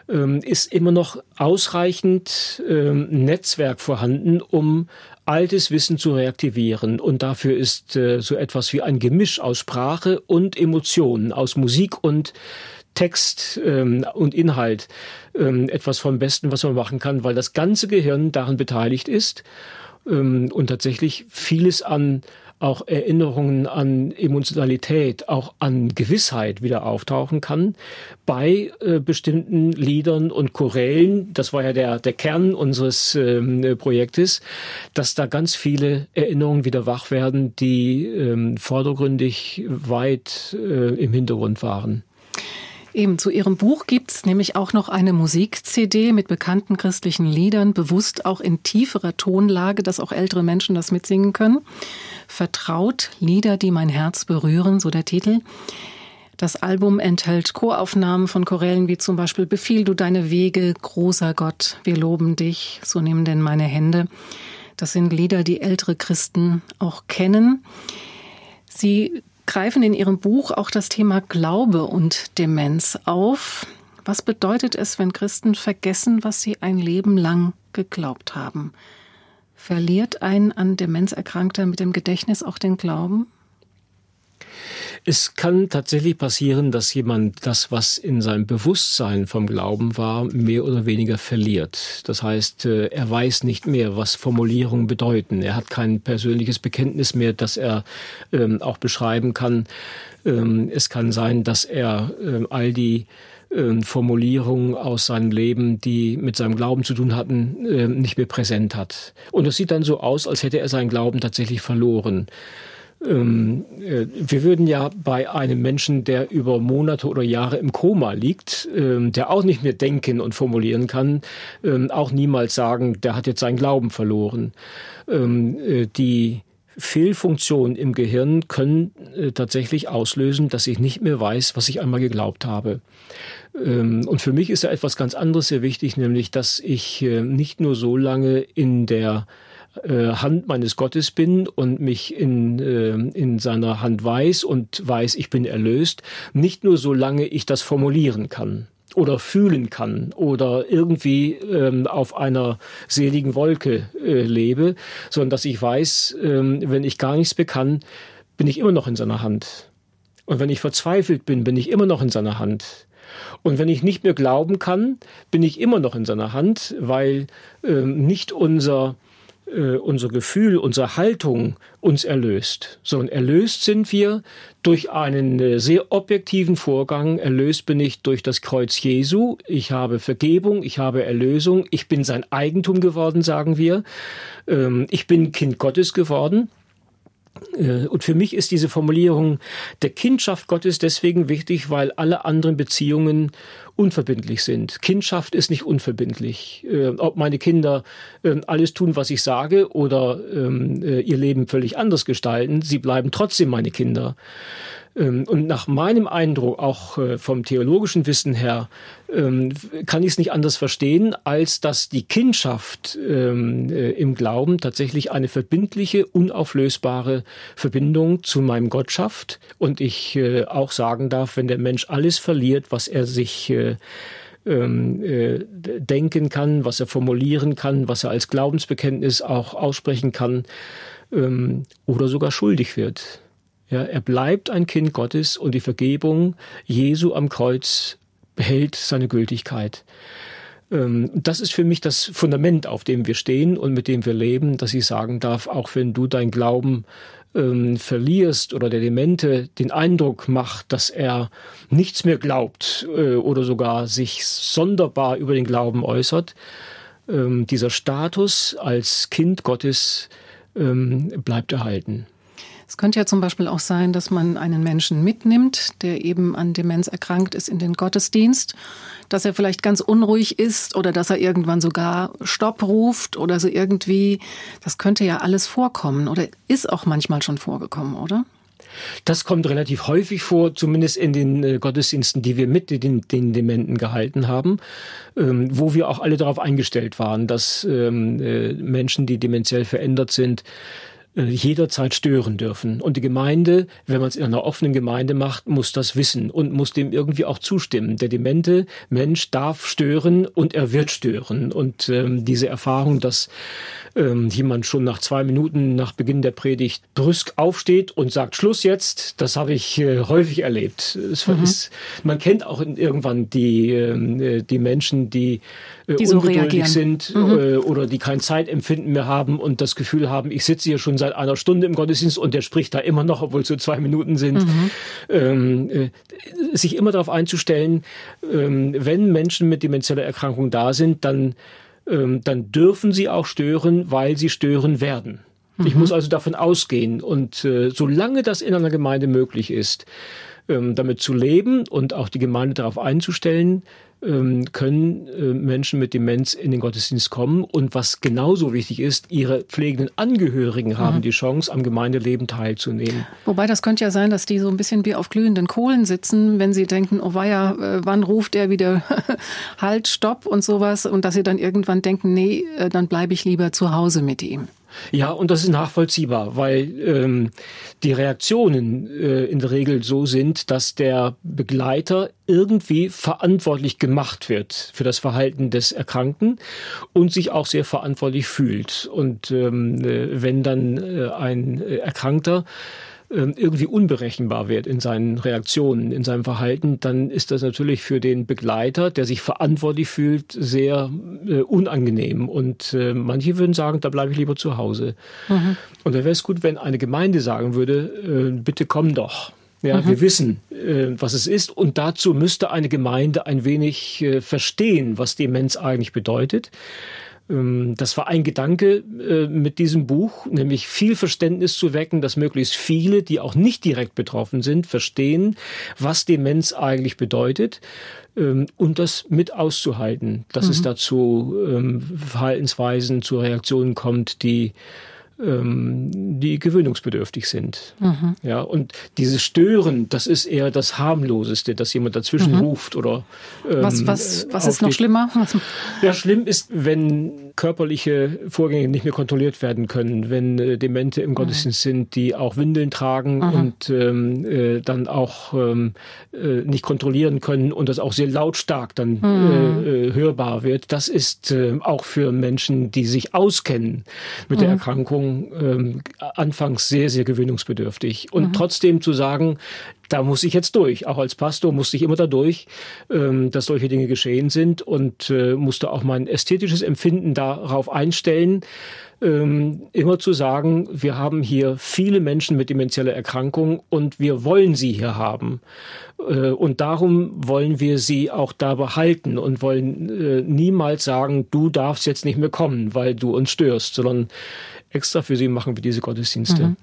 ähm, ist immer noch ausreichend ähm, Netzwerk vorhanden, um altes Wissen zu reaktivieren. Und dafür ist äh, so etwas wie ein Gemisch aus Sprache und Emotionen, aus Musik und Text ähm, und Inhalt ähm, etwas vom Besten, was man machen kann, weil das ganze Gehirn daran beteiligt ist ähm, und tatsächlich vieles an auch Erinnerungen an Emotionalität, auch an Gewissheit wieder auftauchen kann bei äh, bestimmten Liedern und Chorälen. Das war ja der, der Kern unseres ähm, Projektes, dass da ganz viele Erinnerungen wieder wach werden, die ähm, vordergründig weit äh, im Hintergrund waren. Eben zu Ihrem Buch gibt's nämlich auch noch eine Musik-CD mit bekannten christlichen Liedern, bewusst auch in tieferer Tonlage, dass auch ältere Menschen das mitsingen können. Vertraut Lieder, die mein Herz berühren, so der Titel. Das Album enthält Choraufnahmen von Chorälen wie zum Beispiel Befiehl du deine Wege, großer Gott, wir loben dich, so nimm denn meine Hände. Das sind Lieder, die ältere Christen auch kennen. Sie greifen in Ihrem Buch auch das Thema Glaube und Demenz auf. Was bedeutet es, wenn Christen vergessen, was sie ein Leben lang geglaubt haben? Verliert ein an Demenz Erkrankter mit dem Gedächtnis auch den Glauben? Es kann tatsächlich passieren, dass jemand das, was in seinem Bewusstsein vom Glauben war, mehr oder weniger verliert. Das heißt, äh, er weiß nicht mehr, was Formulierungen bedeuten. Er hat kein persönliches Bekenntnis mehr, das er ähm, auch beschreiben kann. Ähm, es kann sein, dass er ähm, all die Formulierungen aus seinem Leben, die mit seinem Glauben zu tun hatten, nicht mehr präsent hat. Und es sieht dann so aus, als hätte er seinen Glauben tatsächlich verloren. Ähm, äh, wir würden ja bei einem Menschen, der über Monate oder Jahre im Koma liegt, ähm, der auch nicht mehr denken und formulieren kann, ähm, auch niemals sagen, der hat jetzt seinen Glauben verloren. Äh, die Fehlfunktionen im Gehirn können äh, tatsächlich auslösen, dass ich nicht mehr weiß, was ich einmal geglaubt habe. und für mich ist da etwas ganz anderes sehr wichtig, nämlich, dass ich nicht nur so lange in der äh, Hand meines Gottes bin und mich in, äh, in seiner Hand weiß und weiß, ich bin erlöst, nicht nur solange ich das formulieren kann oder fühlen kann oder irgendwie ähm, auf einer seligen Wolke äh, lebe, sondern dass ich weiß, ähm, wenn ich gar nichts bekann, bin ich immer noch in seiner Hand. Und wenn ich verzweifelt bin, bin ich immer noch in seiner Hand. Und wenn ich nicht mehr glauben kann, bin ich immer noch in seiner Hand, weil ähm, nicht unser äh, unser Gefühl, unsere Haltung uns erlöst, sondern erlöst sind wir durch einen äh, sehr objektiven Vorgang. Erlöst bin ich durch das Kreuz Jesu. Ich habe Vergebung, ich habe Erlösung, ich bin sein Eigentum geworden, sagen wir. Ähm, ich bin Kind Gottes geworden. Äh, und für mich ist diese Formulierung der Kindschaft Gottes deswegen wichtig, weil alle anderen Beziehungen unverbindlich sind. Kindschaft ist nicht unverbindlich. Äh, ob meine Kinder äh, alles tun, was ich sage, oder ähm, ihr Leben völlig anders gestalten, sie bleiben trotzdem meine Kinder. Ähm, und nach meinem Eindruck, auch äh, vom theologischen Wissen her, ähm, kann ich es nicht anders verstehen, als dass die Kindschaft ähm, äh, im Glauben tatsächlich eine verbindliche, unauflösbare Verbindung zu meinem Gott schafft. Und ich äh, auch sagen darf, wenn der Mensch alles verliert, was er sich denken kann, was er formulieren kann, was er als Glaubensbekenntnis auch aussprechen kann oder sogar schuldig wird ja, er bleibt ein Kind Gottes und die Vergebung Jesu am Kreuz behält seine Gültigkeit. Ähm, das ist für mich das Fundament, auf dem wir stehen und mit dem wir leben, dass ich sagen darf, auch wenn du dein Glauben ähm, verlierst oder der Demente den Eindruck macht, dass er nichts mehr glaubt äh, oder sogar sich sonderbar über den Glauben äußert, ähm, dieser Status als Kind Gottes ähm, bleibt erhalten. Es könnte ja zum Beispiel auch sein, dass man einen Menschen mitnimmt, der eben an Demenz erkrankt ist, in den Gottesdienst, dass er vielleicht ganz unruhig ist oder dass er irgendwann sogar Stopp ruft oder so irgendwie. Das könnte ja alles vorkommen oder ist auch manchmal schon vorgekommen, oder? Das kommt relativ häufig vor, zumindest in den äh, Gottesdiensten, die wir mit den, den Dementen gehalten haben, ähm, wo wir auch alle darauf eingestellt waren, dass ähm, äh, Menschen, die dementiell verändert sind, jederzeit stören dürfen. Und die Gemeinde, wenn man es in einer offenen Gemeinde macht, muss das wissen und muss dem irgendwie auch zustimmen. Der demente Mensch darf stören und er wird stören. Und ähm, diese Erfahrung, dass ähm, jemand schon nach zwei Minuten nach Beginn der Predigt brüsk aufsteht und sagt Schluss jetzt, das habe ich äh, häufig erlebt. Mhm. ist, man kennt auch irgendwann die, ähm, äh, die Menschen, die, äh, die ungeduldig so sind mhm. äh, oder die kein Zeitempfinden mehr haben und das Gefühl haben, ich sitze hier schon seit einer Stunde im Gottesdienst und der spricht da immer noch, obwohl es so zwei Minuten sind. Mhm. Ähm, äh, sich immer darauf einzustellen, ähm, wenn Menschen mit demenzieller Erkrankung da sind, dann ähm, dann dürfen sie auch stören, weil sie stören werden. Mhm. Ich muss also davon ausgehen. Und äh, solange das in einer Gemeinde möglich ist, ähm, damit zu leben und auch die Gemeinde darauf einzustellen, können äh, Menschen mit Demenz in den Gottesdienst kommen. Und was genauso wichtig ist, ihre pflegenden Angehörigen haben mhm. die Chance, am Gemeindeleben teilzunehmen. Wobei das könnte ja sein, dass die so ein bisschen wie auf glühenden Kohlen sitzen, wenn sie denken, oh weia, äh, wann ruft er wieder Halt, Stopp und sowas. Und dass sie dann irgendwann denken, nee, äh, dann bleibe ich lieber zu Hause mit ihm. Ja, und das ist nachvollziehbar, weil ähm, die Reaktionen äh, in der Regel so sind, dass der Begleiter irgendwie verantwortlich gemacht wird für das Verhalten des Erkrankten und sich auch sehr verantwortlich fühlt. Und ähm, äh, wenn dann äh, ein Erkrankter ähm, irgendwie unberechenbar wird in seinen Reaktionen, in seinem Verhalten, dann ist das natürlich für den Begleiter, der sich verantwortlich fühlt, sehr äh, unangenehm. Und äh, manche würden sagen, da bleibe ich lieber zu Hause. Mhm. Und da wäre es gut, wenn eine Gemeinde sagen würde, äh, bitte komm doch. Ja, mhm. wir wissen, äh, was es ist. Und dazu müsste eine Gemeinde ein wenig äh, verstehen, was Demenz eigentlich bedeutet. Ähm, das war ein Gedanke äh, mit diesem Buch, nämlich viel Verständnis zu wecken, dass möglichst viele, die auch nicht direkt betroffen sind, verstehen, was Demenz eigentlich bedeutet ähm, und das mit auszuhalten, dass mhm. es dazu ähm, Verhaltensweisen, zu Reaktionen kommt, die die gewöhnungsbedürftig sind. Mhm. Ja, und dieses Stören, das ist eher das harmloseste, dass jemand dazwischen mhm. ruft oder ähm, was was was ist noch schlimmer? Ja, schlimm ist, wenn körperliche Vorgänge nicht mehr kontrolliert werden können, wenn äh, Demente im Gottesdienst mhm. sind, die auch Windeln tragen mhm. und ähm, äh, dann auch ähm, äh, nicht kontrollieren können und das auch sehr lautstark dann mhm. äh, hörbar wird. Das ist äh, auch für Menschen, die sich auskennen mit der mhm. Erkrankung, äh, anfangs sehr, sehr gewöhnungsbedürftig. Und mhm. trotzdem zu sagen, da muss ich jetzt durch. Auch als Pastor musste ich immer da durch, ähm, dass solche Dinge geschehen sind und äh, musste auch mein ästhetisches Empfinden darauf einstellen, ähm, immer zu sagen, wir haben hier viele Menschen mit demenzieller Erkrankung und wir wollen sie hier haben. Äh, und darum wollen wir sie auch da behalten und wollen äh, niemals sagen, du darfst jetzt nicht mehr kommen, weil du uns störst, sondern extra für sie machen wir diese Gottesdienste. Mhm.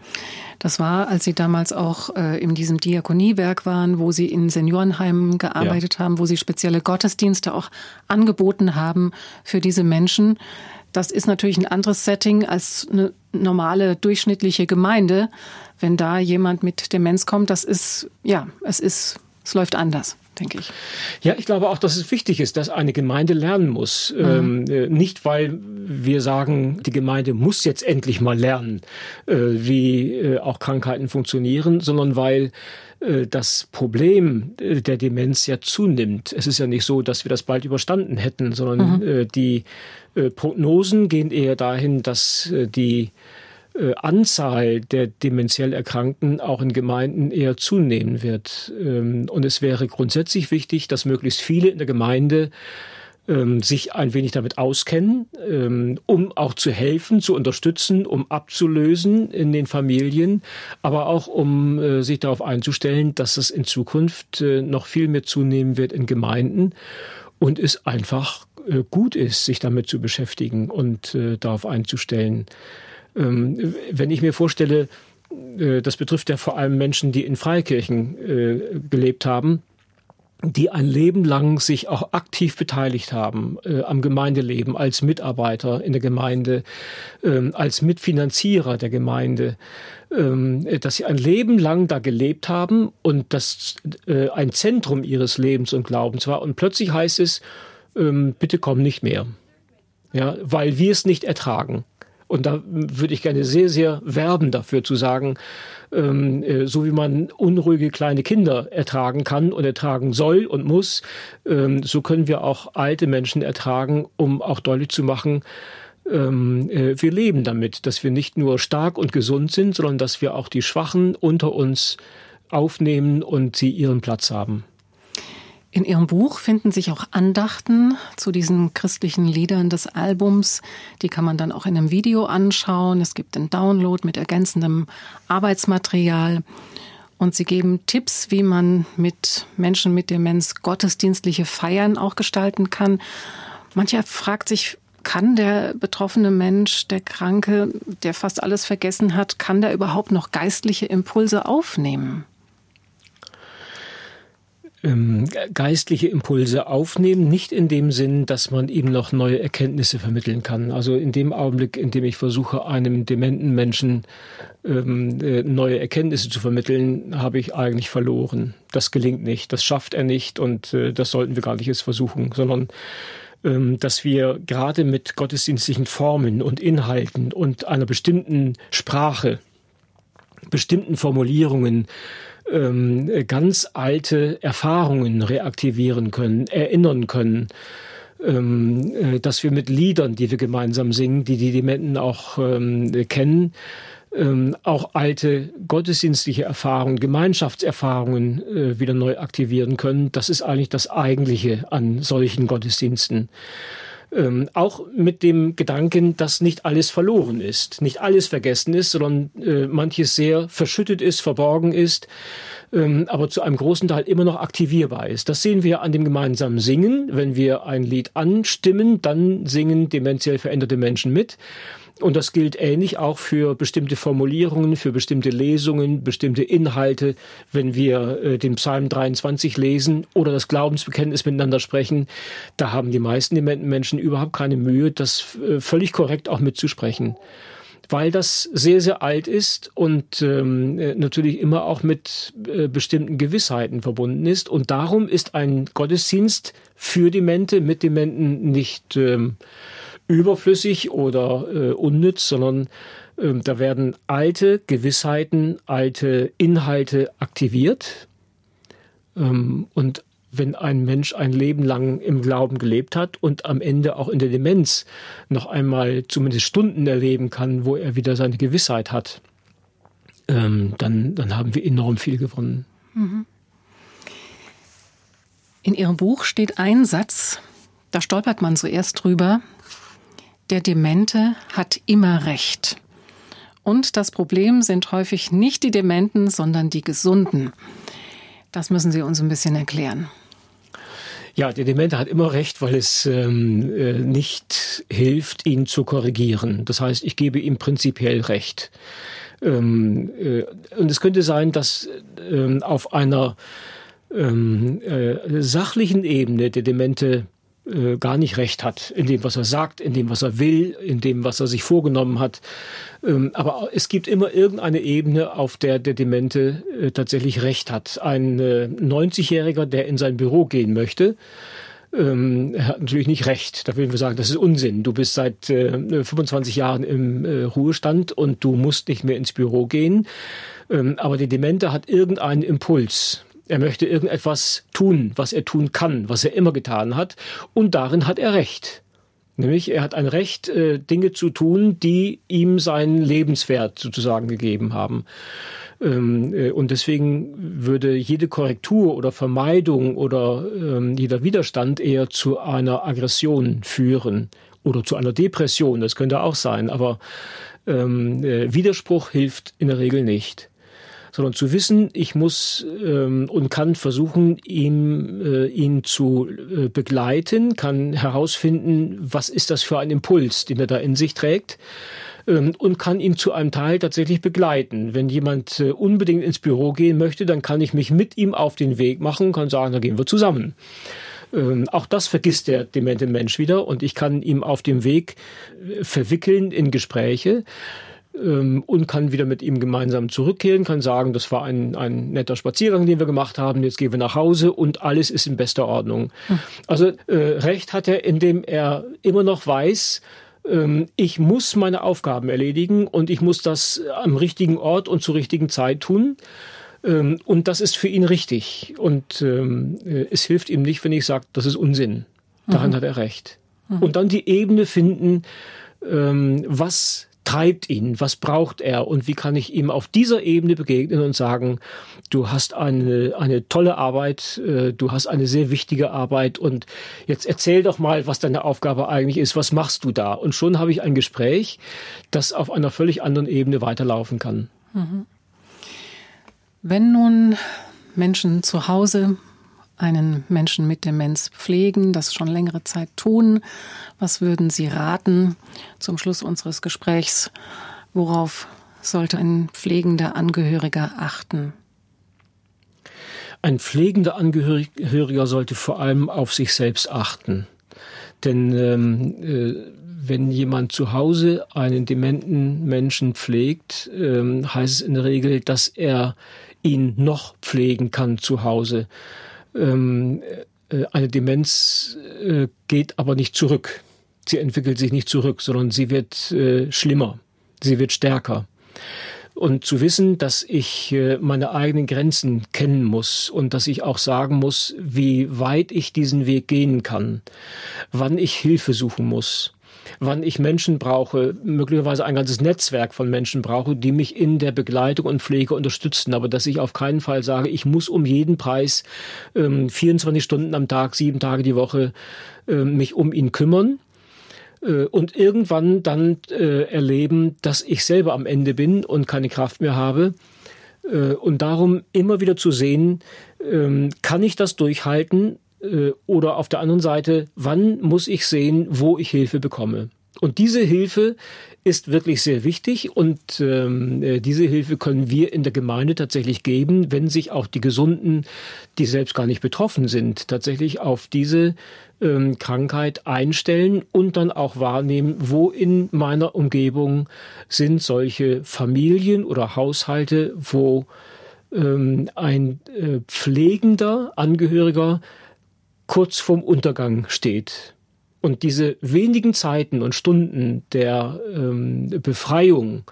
Das war, als Sie damals auch äh, in diesem Diakoniewerk waren, wo Sie in Seniorenheimen gearbeitet ja. haben, wo Sie spezielle Gottesdienste auch angeboten haben für diese Menschen. Das ist natürlich ein anderes Setting als eine normale durchschnittliche Gemeinde. Wenn da jemand mit Demenz kommt, das ist, ja, es ist, es läuft anders denke ich. Ja, ich glaube auch, dass es wichtig ist, dass eine Gemeinde lernen muss. Mhm. Ähm, äh, nicht, weil wir sagen, die Gemeinde muss jetzt endlich mal lernen, äh, wie äh, auch Krankheiten funktionieren, sondern weil äh, das Problem äh, der Demenz ja zunimmt. Es ist ja nicht so, dass wir das bald überstanden hätten, sondern mhm. Die Prognosen gehen eher dahin, dass die äh, Anzahl der dementiell Erkrankten auch in Gemeinden eher zunehmen wird. Ähm, und es wäre grundsätzlich wichtig, dass möglichst viele in der Gemeinde ähm, sich ein wenig damit auskennen, ähm, um auch zu helfen, zu unterstützen, um abzulösen in den Familien, aber auch um äh, sich darauf einzustellen, dass es in Zukunft äh, noch viel mehr zunehmen wird in Gemeinden und es einfach äh, gut ist, sich damit zu beschäftigen und darauf einzustellen. Ähm, wenn ich mir vorstelle, äh, das betrifft ja vor allem Menschen, die in Freikirchen äh, gelebt haben, die ein Leben lang sich auch aktiv beteiligt haben äh, am Gemeindeleben als Mitarbeiter in der Gemeinde, ähm, als Mitfinanzierer der Gemeinde, ähm, dass sie ein Leben lang da gelebt haben und das äh, ein Zentrum ihres Lebens und Glaubens war. Und plötzlich heißt es, ähm, bitte komm nicht mehr, ja, weil wir es nicht ertragen. Und da würde ich gerne sehr, sehr werben dafür zu sagen, ähm, äh, so wie man unruhige kleine Kinder ertragen kann und ertragen soll und muss, ähm, so können wir auch alte Menschen ertragen, um auch deutlich zu machen, ähm, äh, wir leben damit, dass wir nicht nur stark und gesund sind, sondern dass wir auch die Schwachen unter uns aufnehmen und sie ihren Platz haben. In Ihrem Buch finden sich auch Andachten zu diesen christlichen Liedern des Albums. Die kann man dann auch in einem Video anschauen. Es gibt einen Download mit ergänzendem Arbeitsmaterial. Und Sie geben Tipps, wie man mit Menschen mit Demenz gottesdienstliche Feiern auch gestalten kann. Mancher fragt sich, kann der betroffene Mensch, der Kranke, der fast alles vergessen hat, kann der überhaupt noch geistliche Impulse aufnehmen? Ähm, geistliche Impulse aufnehmen, nicht in dem Sinn, dass man ihm noch neue Erkenntnisse vermitteln kann. Also in dem Augenblick, in dem ich versuche, einem dementen Menschen ähm, äh, neue Erkenntnisse zu vermitteln, habe ich eigentlich verloren. Das gelingt nicht, das schafft er nicht und äh, das sollten wir gar nicht erst versuchen, sondern ähm, dass wir gerade mit gottesdienstlichen Formen und Inhalten und einer bestimmten Sprache, bestimmten Formulierungen ähm, ganz alte Erfahrungen reaktivieren können, erinnern können ähm, äh, dass wir mit Liedern, die wir gemeinsam singen, die die Dementen auch ähm, kennen, ähm, auch alte gottesdienstliche Erfahrungen, Gemeinschaftserfahrungen äh, wieder neu aktivieren können. Das ist eigentlich das Eigentliche an solchen Gottesdiensten. Ähm, auch mit dem Gedanken, dass nicht alles verloren ist, nicht alles vergessen ist, sondern äh, manches sehr verschüttet ist, verborgen ist, ähm, aber zu einem großen Teil immer noch aktivierbar ist. Das sehen wir an dem gemeinsamen Singen. Wenn wir ein Lied anstimmen, dann singen dementiell veränderte Menschen mit. Und das gilt ähnlich auch für bestimmte Formulierungen, für bestimmte Lesungen, bestimmte Inhalte. Wenn wir äh, den Psalm 23 lesen oder das Glaubensbekenntnis miteinander sprechen, da haben die meisten dementen Menschen überhaupt keine Mühe, das äh, völlig korrekt auch mitzusprechen weil das sehr, sehr alt ist und ähm, äh, natürlich immer auch mit äh, bestimmten Gewissheiten verbunden ist. Und darum ist ein Gottesdienst für Demente, mit Dementen nicht ähm, überflüssig oder äh, unnütz, sondern äh, da werden alte Gewissheiten, alte Inhalte aktiviert. Ähm, und wenn ein Mensch ein Leben lang im Glauben gelebt hat und am Ende auch in der Demenz noch einmal zumindest Stunden erleben kann, wo er wieder seine Gewissheit hat, ähm, dann, dann haben wir enorm viel gewonnen. Mhm. In Ihrem Buch steht ein Satz, da stolpert man zuerst drüber, der Demente hat immer Recht. Und das Problem sind häufig nicht die Dementen, sondern die Gesunden. Das müssen Sie uns ein bisschen erklären. Ja, der Demente hat immer recht, weil es ähm, äh, nicht hilft, ihn zu korrigieren. Das heißt, ich gebe ihm prinzipiell recht. Ähm, äh, und es könnte sein, dass ähm, auf einer ähm, äh, sachlichen Ebene der Demente äh, gar nicht recht hat in dem, was er sagt, in dem, was er will, in dem, was er sich vorgenommen hat. Ähm, aber es gibt immer irgendeine Ebene, auf der der Demente äh, tatsächlich recht hat. Ein äh, 90-Jähriger, der in sein Büro gehen möchte, ähm, hat natürlich nicht recht. Da würden wir sagen, das ist Unsinn. Du bist seit äh, 25 Jahren im äh, Ruhestand und du musst nicht mehr ins Büro gehen. Ähm, aber der Demente hat irgendeinen Impuls. Er möchte irgendetwas tun, was er tun kann, was er immer getan hat. Und darin hat er Recht. Nämlich, er hat ein Recht, äh, Dinge zu tun, die ihm seinen Lebenswert sozusagen gegeben haben. Ähm, äh, und deswegen würde jede Korrektur oder Vermeidung oder ähm, jeder Widerstand eher zu einer Aggression führen oder zu einer Depression. Das könnte auch sein. Aber ähm, äh, Widerspruch hilft in der Regel nicht sondern zu wissen, ich muss ähm, und kann versuchen, ihm, äh, ihn zu äh, begleiten, kann herausfinden, was ist das für ein Impuls, den er da in sich trägt. ähm, und kann ihn zu einem Teil tatsächlich begleiten. Wenn jemand äh, unbedingt ins Büro gehen möchte, dann kann ich mich mit ihm auf den Weg machen, kann sagen, da gehen wir zusammen. Ähm, auch das vergisst der demente Mensch wieder und ich kann ihm auf dem Weg äh, verwickeln in Gespräche ähm, und kann wieder mit ihm gemeinsam zurückkehren, kann sagen, das war ein, ein netter Spaziergang, den wir gemacht haben, jetzt gehen wir nach Hause und alles ist in bester Ordnung. Hm. Also äh, Recht hat er, indem er immer noch weiß, ähm, ich muss meine Aufgaben erledigen und ich muss das am richtigen Ort und zur richtigen Zeit tun. Ähm, und das ist für ihn richtig. Und ähm, äh, es hilft ihm nicht, wenn ich sage, das ist Unsinn. Daran mhm. hat er recht. Mhm. Und dann die Ebene finden, was treibt ihn, was braucht er und wie kann ich ihm auf dieser Ebene begegnen und sagen, du hast eine, eine tolle Arbeit, äh, du hast eine sehr wichtige Arbeit und jetzt erzähl doch mal, was deine Aufgabe eigentlich ist, was machst du da? Und schon habe ich ein Gespräch, das auf einer völlig anderen Ebene weiterlaufen kann. Mhm. Wenn nun Menschen zu Hause einen Menschen mit Demenz pflegen, das schon längere Zeit tun. Was würden Sie raten zum Schluss unseres Gesprächs? Worauf sollte ein pflegender Angehöriger achten? Ein pflegender Angehöriger sollte vor allem auf sich selbst achten. Denn ähm, äh, wenn jemand zu Hause einen dementen Menschen pflegt, ähm, heißt es in der Regel, dass er ihn noch pflegen kann zu Hause ähm, äh, eine Demenz äh, geht aber nicht zurück. Sie entwickelt sich nicht zurück, sondern sie wird äh, schlimmer, sie wird stärker. Und zu wissen, dass ich äh, meine eigenen Grenzen kennen muss und dass ich auch sagen muss, wie weit ich diesen Weg gehen kann, wann ich Hilfe suchen muss, wann ich Menschen brauche, möglicherweise ein ganzes Netzwerk von Menschen brauche, die mich in der Begleitung und Pflege unterstützen. Aber dass ich auf keinen Fall sage, ich muss um jeden Preis ähm, 24 Stunden am Tag, sieben Tage die Woche äh, mich um ihn kümmern äh, und irgendwann dann äh, erleben, dass ich selber am Ende bin und keine Kraft mehr habe. Äh, und darum immer wieder zu sehen, ähm, kann ich das durchhalten oder auf der anderen Seite, wann muss ich sehen, wo ich Hilfe bekomme? Und diese Hilfe ist wirklich sehr wichtig und ähm, äh, diese Hilfe können wir in der Gemeinde tatsächlich geben, wenn sich auch die Gesunden, die selbst gar nicht betroffen sind, tatsächlich auf diese ähm, Krankheit einstellen und dann auch wahrnehmen, wo in meiner Umgebung sind solche Familien oder Haushalte, wo ähm, ein äh, pflegender Angehöriger kurz vorm Untergang steht. Und diese wenigen Zeiten und Stunden der ähm, Befreiung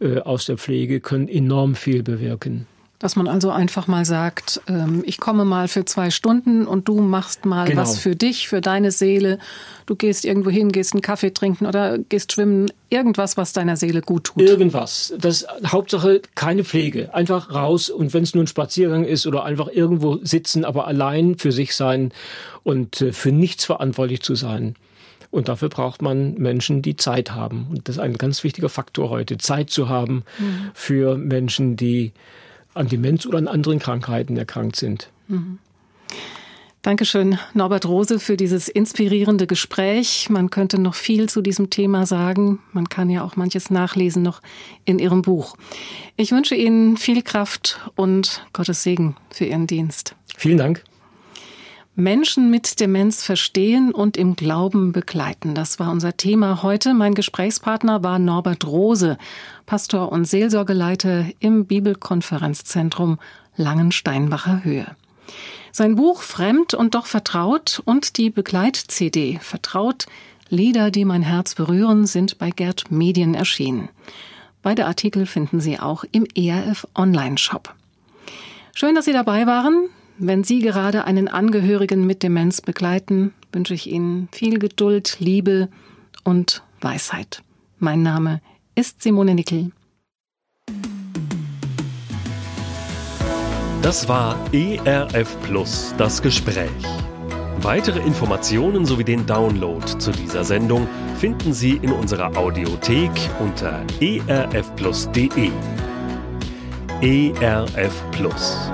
äh, aus der Pflege können enorm viel bewirken. Dass man also einfach mal sagt, ähm, ich komme mal für zwei Stunden und du machst mal genau. was für dich, für deine Seele. Du gehst irgendwo hin, gehst einen Kaffee trinken oder gehst schwimmen. Irgendwas, was deiner Seele gut tut. Irgendwas. Das Hauptsache keine Pflege. Einfach raus und wenn es nur ein Spaziergang ist oder einfach irgendwo sitzen, aber allein für sich sein und äh, für nichts verantwortlich zu sein. Und dafür braucht man Menschen, die Zeit haben. Und das ist ein ganz wichtiger Faktor heute, Zeit zu haben mhm. für Menschen, die an Demenz oder an anderen Krankheiten erkrankt sind. Mhm. Dankeschön, Norbert Rose, für dieses inspirierende Gespräch. Man könnte noch viel zu diesem Thema sagen. Man kann ja auch manches nachlesen noch in Ihrem Buch. Ich wünsche Ihnen viel Kraft und Gottes Segen für Ihren Dienst. Vielen Dank. Menschen mit Demenz verstehen und im Glauben begleiten. Das war unser Thema heute. Mein Gesprächspartner war Norbert Rose, Pastor und Seelsorgeleiter im Bibelkonferenzzentrum Langensteinbacher Höhe. Sein Buch Fremd und doch vertraut und die Begleit-CD Vertraut Lieder, die mein Herz berühren, sind bei Gerd Medien erschienen. Beide Artikel finden Sie auch im ERF Online-Shop. Schön, dass Sie dabei waren. Wenn Sie gerade einen Angehörigen mit Demenz begleiten, wünsche ich Ihnen viel Geduld, Liebe und Weisheit. Mein Name ist Simone Nickel. Das war ERF Plus, das Gespräch. Weitere Informationen sowie den Download zu dieser Sendung finden Sie in unserer Audiothek unter erfplus.de. ERF Plus.